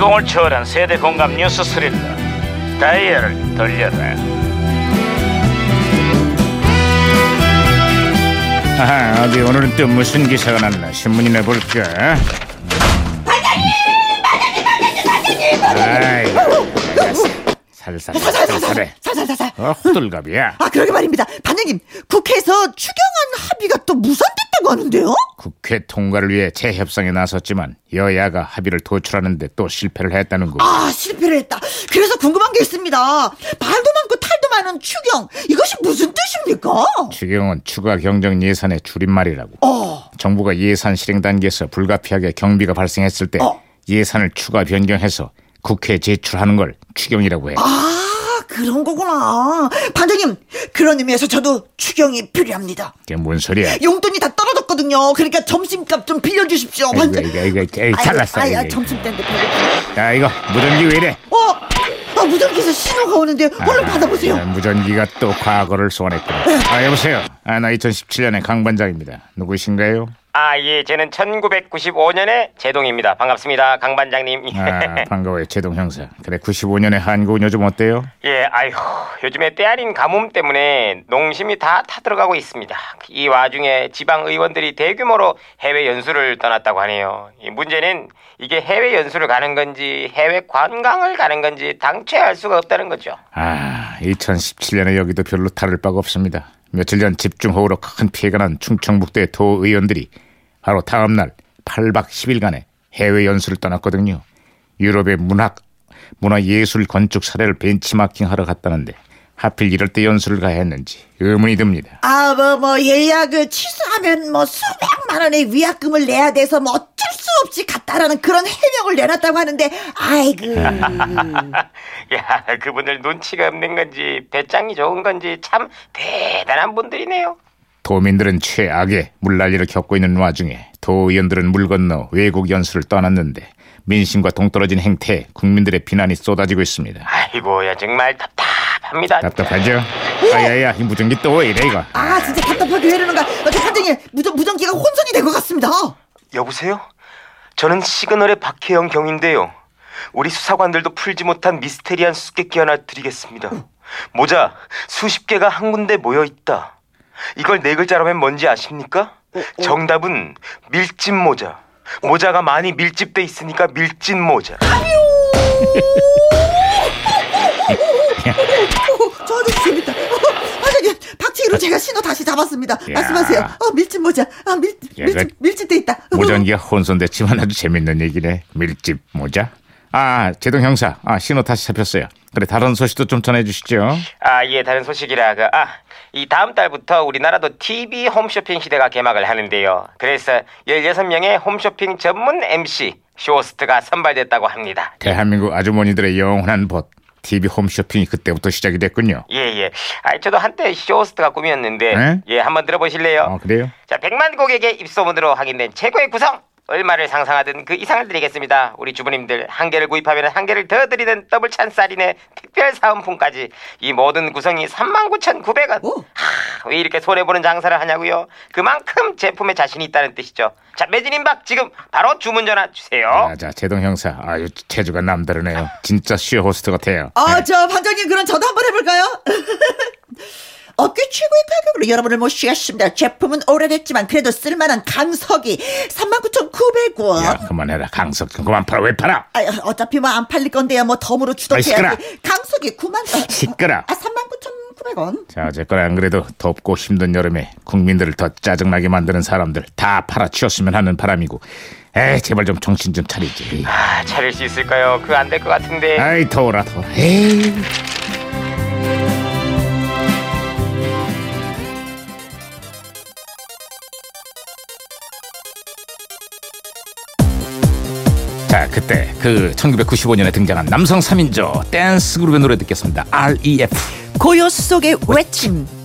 시공을 초월한 세대 공감 뉴스 스릴러 다이얼을 돌려라. 아하 어디 오늘은 또 무슨 기사가 났나? 신문이나 볼까? 아이 살살 살살해 살살살살. 어 호들갑이야 아 그러게 말입니다. 반장님 국회에서 추경안 합의가 또 무산됐다고 하는데요? 국회 통과를 위해 재협상에 나섰지만 여야가 합의를 도출하는데 또 실패를 했다는 거아 실패를 했다. 그래서 궁금한 게 있습니다. 말도 많고 탈도 많은 추경 이것이 무슨 뜻입니까? 추경은 추가 경정 예산의 줄임말이라고 어. 정부가 예산 실행 단계에서 불가피하게 경비가 발생했을 때 어. 예산을 추가 변경해서 국회에 제출하는 걸 추경이라고 해. 아 그런 거구나. 반장님 그런 의미에서 저도 추경이 필요합니다. 그게 뭔 소리야? 용돈이 다 떨어졌거든요. 그러니까 점심값 좀 빌려주십시오. 이거 반장. 이거 이거 에이, 아이고, 잘났어. 이거, 아, 이거. 점심 때인데. 야 이거 무전기 왜 이래? 어? 아, 무전기에서 신호가 오는데 얼른 아, 받아보세요. 아, 무전기가 또 과거를 소환했구나. 아 여보세요. 아 나 2017년의 강 반장입니다. 누구신가요? 아, 예, 저는 1995년의 제동입니다. 반갑습니다, 강 반장님. 아 반가워요 제동 형사. 그래 95년의 한국은 요즘 어때요? 예, 아휴, 요즘에 때 아닌 가뭄 때문에 농심이 다 타들어가고 있습니다. 이 와중에 지방 의원들이 대규모로 해외 연수를 떠났다고 하네요. 이 문제는 이게 해외 연수를 가는 건지 해외 관광을 가는 건지 당최 알 수가 없다는 거죠. 아, 2017년에 여기도 별로 다를 바가 없습니다. 며칠 전 집중호우로 큰 피해가 난 충청북도의 도 의원들이 바로 다음 날 8박 10일간의 해외 연수를 떠났거든요. 유럽의 문학, 문화예술 건축 사례를 벤치마킹하러 갔다는데 하필 이럴 때 연수를 가야 했는지 의문이 듭니다. 아, 뭐, 뭐, 예약을 취소하면 뭐 수백만 원의 위약금을 내야 돼서 뭐 어쩔 수 없이 갔다라는 그런 해명을 내놨다고 하는데, 아이고. 야, 그분들 눈치가 없는 건지 배짱이 좋은 건지 참 대단한 분들이네요. 도민들은 최악의 물난리를 겪고 있는 와중에 도 의원들은 물 건너 외국 연수를 떠났는데 민심과 동떨어진 행태에 국민들의 비난이 쏟아지고 있습니다. 아이고야 정말 답답합니다. 답답하죠? 아야야 이 무전기 또 왜 이래 이거 아, 진짜 답답하게 왜 이러는가. 어제 반장님, 무전, 무전기가 혼선이 된 것 같습니다. 여보세요? 저는 시그널의 박혜영 경인데요. 우리 수사관들도 풀지 못한 미스테리한 수수께끼 하나 드리겠습니다. 모자 수십 개가 한 군데 모여 있다. 이걸 네 글자로 하면 뭔지 아십니까? 정답은 밀짚 모자. 모자가 많이 밀집돼 있으니까 밀짚 모자. 어, 저도 재밌다. 어, 반장님, 박치기로 제가 신호 다시 잡았습니다. 말씀하세요. 어, 밀집 모자. 아, 밀, 그- 밀집돼 있다. 무전기가 혼선됐지만 아주 재밌는 얘기네. 밀집 모자. 아 제동 형사. 아 신호 다시 잡혔어요. 그래 다른 소식도 좀 전해주시죠. 아, 예, 다른 소식이라 그 아, 이 다음 달부터 우리나라도 TV 홈쇼핑 시대가 개막을 하는데요. 그래서 16명의 홈쇼핑 전문 MC 쇼호스트가 선발됐다고 합니다. 대한민국 아주머니들의 영원한 벗 TV 홈쇼핑이 그때부터 시작이 됐군요 예, 예. 아, 저도 한때 쇼호스트가 꿈이었는데 에? 예, 한번 들어보실래요? 어 그래요? 자, 100만 고객의 입소문으로 확인된 최고의 구성. 얼마를 상상하든 그 이상을 드리겠습니다. 우리 주부님들 한 개를 구입하면 한 개를 더 드리는 더블 찬스 할인에 특별 사은품까지 이 모든 구성이 39,900원. 오. 하, 왜 이렇게 손해 보는 장사를 하냐고요? 그만큼 제품에 자신이 있다는 뜻이죠. 자, 매진임박 지금 바로 주문 전화 주세요. 자, 자 제동 형사 아유 태주가 남다르네요 진짜 쇼 호스트 같아요 아, 저 반장님, 그럼 저도 한번 해 볼까요? 업계 최고의 가격으로 여러분을 모시겠습니다. 제품은 오래됐지만 그래도 쓸만한 강석이 39,900원. 야 그만해라 강석 좀 그만 팔아 왜 팔아 아, 어차피 뭐 안 팔릴 건데요. 뭐 덤으로. 주덕해야지. 강석이 9만 시끄러. 아, 39,900원. 자, 어쨌건 안 그래도 덥고 힘든 여름에 국민들을 더 짜증나게 만드는 사람들 다 팔아치웠으면 하는 바람이고 에이 제발 좀 정신 좀 차리지 아, 차릴 수 있을까요? 그거 안될 것 같은데. 아이 더워라 더워라 에이 자 그때 그 1995년에 등장한 남성 3인조 댄스 그룹의 노래 듣겠습니다 REF 고요 속의 외침.